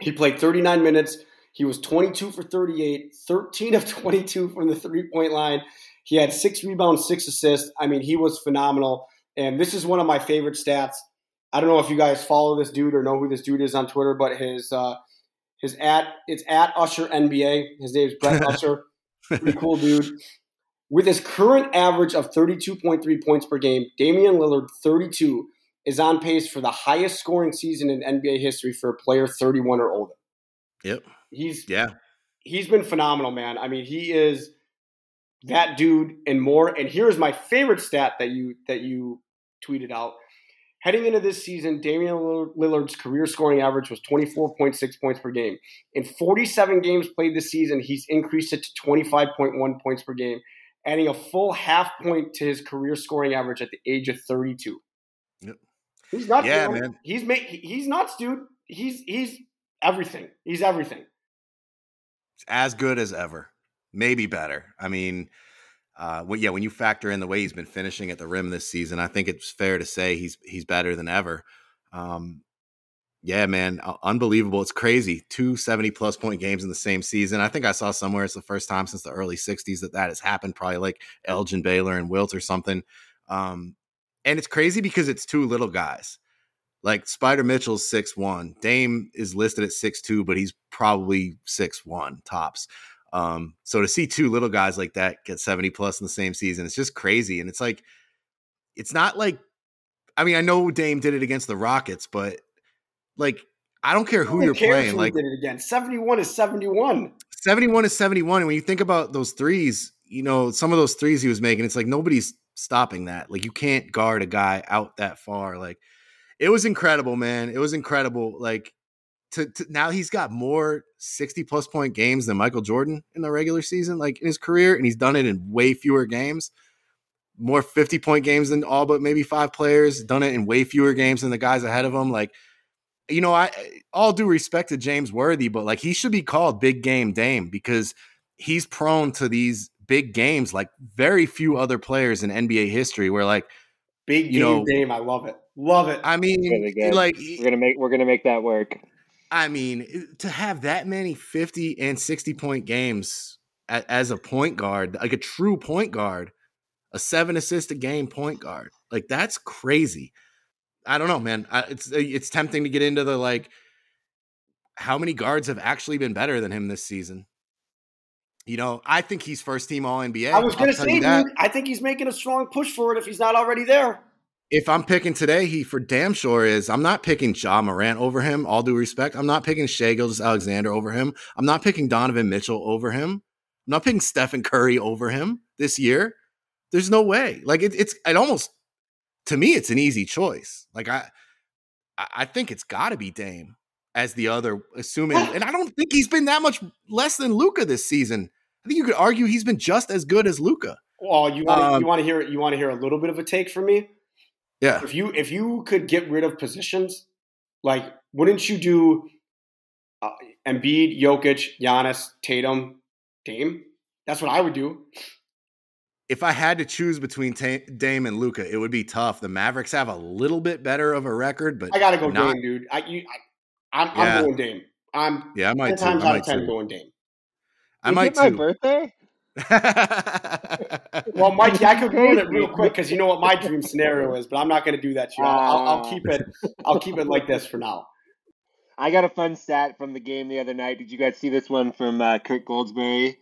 Speaker 1: He played 39 minutes. He was 22 for 38, 13 of 22 from the three point line. He had six rebounds, six assists. I mean, he was phenomenal. And this is one of my favorite stats I don't know if you guys follow this dude or know who this dude is on Twitter, but his uh, his at it's at Usher NBA. His name is Brett Usher. Pretty cool dude. With his current average of 32.3 points per game, Damian Lillard, 32, is on pace for the highest scoring season in NBA history for a player 31 or older.
Speaker 2: Yep.
Speaker 1: He's
Speaker 2: yeah.
Speaker 1: He's been phenomenal, man. I mean, he is that dude and more. And here's my favorite stat that you that you tweeted out. Heading into this season, Damian Lillard's career scoring average was 24.6 points per game. In 47 games played this season, he's increased it to 25.1 points per game, adding a full half point to his career scoring average at the age of 32. He's nuts. Yeah, man. He's ma- he's nuts, dude. He's he's everything. He's everything.
Speaker 2: As good as ever. Maybe better. I mean, uh, well, yeah, when you factor in the way he's been finishing at the rim this season, I think it's fair to say he's he's better than ever. Um, Yeah, man, unbelievable. It's crazy. Two 70 plus point games in the same season. I think I saw somewhere it's the first time since the early 60s that that has happened, probably like Elgin Baylor and Wilt or something. Um, and it's crazy because it's two little guys. Like Spida Mitchell's six one. Dame is listed at six two, but he's probably six one tops. Um, so to see two little guys like that get 70 plus in the same season, it's just crazy. And it's like, it's not like, I mean, I know Dame did it against the Rockets, but like, I don't care who, who you're playing. Like,
Speaker 1: did it again. 71 is 71.
Speaker 2: 71 is 71. And when you think about those threes, you know, some of those threes he was making, it's like nobody's stopping that. Like, you can't guard a guy out that far. Like, it was incredible, man. It was incredible. Like, to, to, now he's got more 60 plus point games than Michael Jordan in the regular season, like in his career, and he's done it in way fewer games. More 50 point games than all but maybe five players, done it in way fewer games than the guys ahead of him. Like, you know, I all due respect to James Worthy, but like he should be called big game Dame because he's prone to these big games like very few other players in NBA history where like
Speaker 1: big game know, Dame, I love it. Love it.
Speaker 2: I mean, really like
Speaker 3: we're gonna make we're gonna make that work.
Speaker 2: I mean, to have that many 50 and 60 point games as a point guard, like a true point guard, a seven assist a game point guard, like that's crazy. I don't know, man. It's uh, it's tempting to get into the like, how many guards have actually been better than him this season? You know, I think he's first team All NBA.
Speaker 1: I was going to say, dude, I think he's making a strong push for it if he's not already there
Speaker 2: if I'm picking today, he for damn sure is. I'm not picking Ja Morant over him. All due respect, I'm not picking Shai Gilgeous-Alexander over him. I'm not picking Donovan Mitchell over him. I'm not picking Stephen Curry over him this year. There's no way. Like it, it's it almost to me, it's an easy choice. Like I, I think it's got to be Dame as the other, assuming. and I don't think he's been that much less than Luka this season. I think you could argue he's been just as good as Luka.
Speaker 1: Well, you want um, you want to hear you want to hear a little bit of a take from me.
Speaker 2: Yeah.
Speaker 1: If you if you could get rid of positions, like wouldn't you do uh, Embiid, Jokic, Giannis, Tatum, Dame? That's what I would do.
Speaker 2: If I had to choose between Dame and Luka, it would be tough. The Mavericks have a little bit better of a record, but
Speaker 1: I gotta go not, Dame, dude. I, you, I, am yeah. going Dame. I'm
Speaker 2: yeah, I might
Speaker 1: ten times out of ten
Speaker 2: too.
Speaker 1: going Dame.
Speaker 2: I Is might
Speaker 3: it my too. birthday?
Speaker 1: well, Mikey, I could ruin it real quick because you know what my dream scenario is, but I'm not going to do that. To you. I'll, I'll, I'll, keep it. I'll keep it like this for now.
Speaker 3: I got a fun stat from the game the other night. Did you guys see this one from uh, Kirk Goldsberry?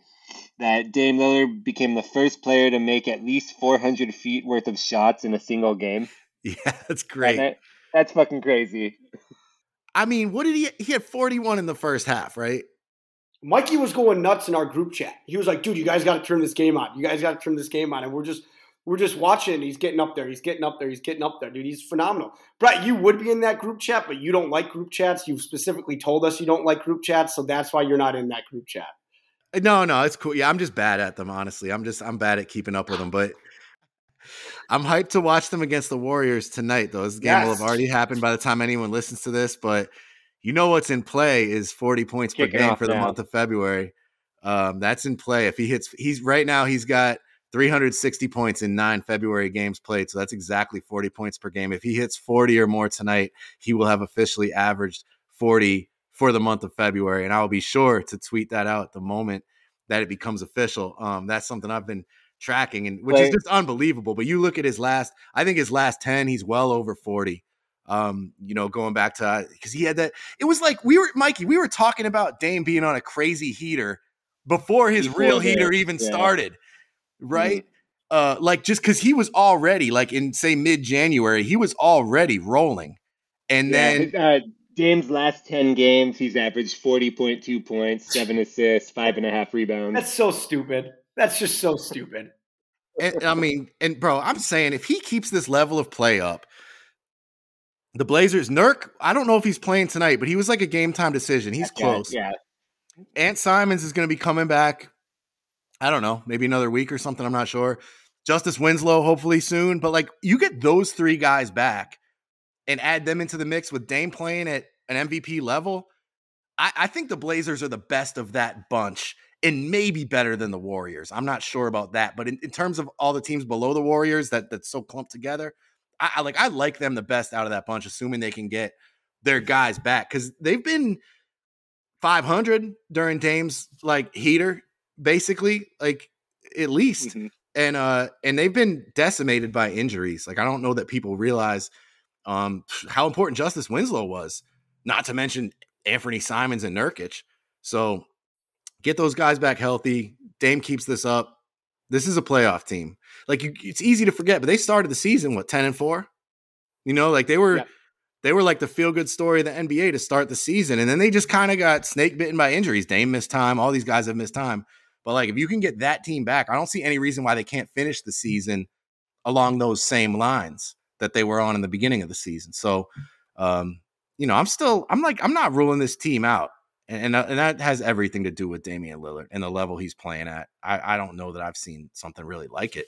Speaker 3: That Dame Lillard became the first player to make at least 400 feet worth of shots in a single game.
Speaker 2: Yeah, that's great.
Speaker 3: That, that's fucking crazy.
Speaker 2: I mean, what did he? He had 41 in the first half, right?
Speaker 1: Mikey was going nuts in our group chat. He was like, "Dude, you guys got to turn this game on. You guys got to turn this game on." And we're just we're just watching. He's getting up there. He's getting up there. He's getting up there, dude. He's phenomenal. Brett, you would be in that group chat, but you don't like group chats. You specifically told us you don't like group chats, so that's why you're not in that group chat.
Speaker 2: Uh, no, no, it's cool. Yeah, I'm just bad at them. Honestly, I'm just I'm bad at keeping up with them, but. I'm hyped to watch them against the Warriors tonight, though. This game yes. will have already happened by the time anyone listens to this, but you know what's in play is 40 points Kick per game for the month of February. Um, that's in play. If he hits, he's right now he's got 360 points in nine February games played. So that's exactly 40 points per game. If he hits 40 or more tonight, he will have officially averaged 40 for the month of February. And I will be sure to tweet that out the moment that it becomes official. Um, that's something I've been tracking and which Wait. is just unbelievable. But you look at his last, I think his last 10, he's well over 40. Um, you know, going back to because he had that. It was like we were Mikey. We were talking about Dame being on a crazy heater before his before real heater even yeah. started, mm-hmm. right? Mm-hmm. Uh, like just because he was already like in say mid January, he was already rolling, and yeah, then.
Speaker 3: Uh, Dame's last 10 games, he's averaged 40.2 points, seven assists, five and a half rebounds.
Speaker 1: That's so stupid. That's just so stupid.
Speaker 2: and, I mean, and bro, I'm saying if he keeps this level of play up, the Blazers, Nurk, I don't know if he's playing tonight, but he was like a game time decision. He's close.
Speaker 3: Yeah.
Speaker 2: Ant Simons is going to be coming back. I don't know, maybe another week or something. I'm not sure. Justice Winslow, hopefully soon. But like, you get those three guys back and add them into the mix with Dame playing at an MVP level. I, I think the Blazers are the best of that bunch and maybe better than the Warriors. I'm not sure about that. But in, in terms of all the teams below the Warriors that that's so clumped together, I, I like I like them the best out of that bunch, assuming they can get their guys back because they've been 500 during Dame's like heater, basically, like at least. Mm-hmm. And uh and they've been decimated by injuries. Like I don't know that people realize um how important Justice Winslow was, not to mention Anthony Simons and Nurkic. So get those guys back healthy. Dame keeps this up. This is a playoff team. Like you, it's easy to forget, but they started the season what ten and four. You know, like they were yeah. they were like the feel good story of the NBA to start the season, and then they just kind of got snake bitten by injuries. Dame missed time. All these guys have missed time. But like, if you can get that team back, I don't see any reason why they can't finish the season along those same lines that they were on in the beginning of the season. So, um, you know, I'm still, I'm like, I'm not ruling this team out and and, and, that has everything to do with Damian Lillard and the level he's playing at. I, I don't know that I've seen something really like it.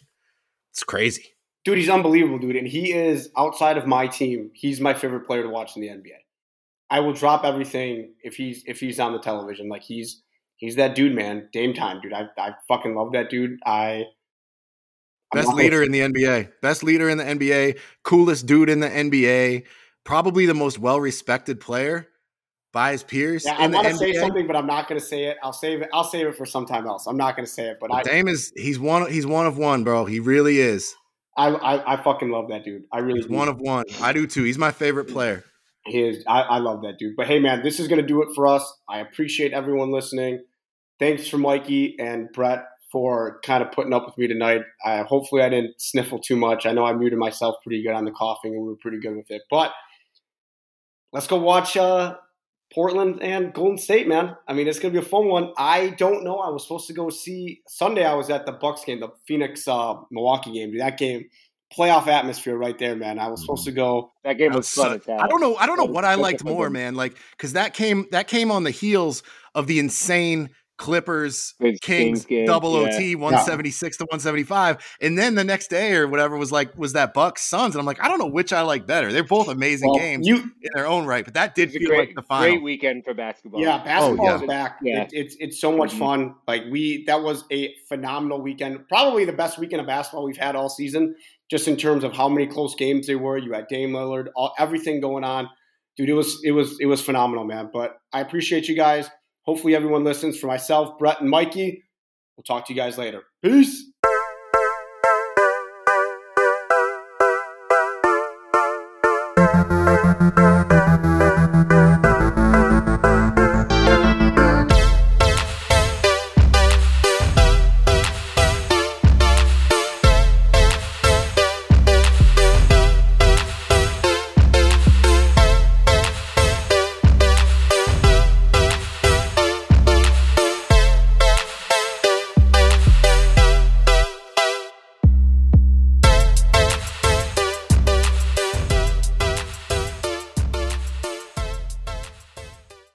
Speaker 2: It's crazy,
Speaker 1: dude. He's unbelievable, dude, and he is outside of my team. He's my favorite player to watch in the NBA. I will drop everything if he's if he's on the television. Like he's he's that dude, man. Dame time, dude. I I fucking love that dude. I
Speaker 2: Best leader in the NBA. Best leader in the NBA. Coolest dude in the NBA. Probably the most well respected player by his peers.
Speaker 1: Yeah, I want to say something, but I'm not going to say it. I'll save it. I'll save it for some time else. I'm not going to say it, but
Speaker 2: well, I, Dame is he's one. He's one of one, bro. He really is.
Speaker 1: I I, I fucking love that dude. I really
Speaker 2: he's do. one of one. I do too. He's my favorite player.
Speaker 1: He is. I, I love that dude. But hey, man, this is going to do it for us. I appreciate everyone listening. Thanks for Mikey and Brett for kind of putting up with me tonight. I, hopefully, I didn't sniffle too much. I know I muted myself pretty good on the coughing, and we were pretty good with it. But let's go watch uh, Portland and Golden State, man. I mean, it's gonna be a fun one. I don't know. I was supposed to go see Sunday. I was at the Bucks game, the Phoenix uh, Milwaukee game. That game, playoff atmosphere right there, man. I was supposed to go.
Speaker 3: That game was fun.
Speaker 2: I don't know. I don't know what I liked more, man. Like because that came that came on the heels of the insane Clippers, Kings, double OT, 176 to 175. And then the next day or whatever was like, was that Bucks Suns. And I'm like, I don't know which I like better. They're both amazing well, games you, in their own right, but that did feel
Speaker 3: great,
Speaker 2: like the final.
Speaker 3: Great weekend for basketball.
Speaker 1: Yeah, basketball oh, yeah. is back. Yeah. It, it's, it's so much mm-hmm. fun. Like, we, that was a phenomenal weekend. Probably the best weekend of basketball we've had all season, just in terms of how many close games they were. You had Dame Lillard, all, everything going on. Dude, it was, it was, it was phenomenal, man. But I appreciate you guys. Hopefully, everyone listens. For myself, Brett, and Mikey, we'll talk to you guys later. Peace.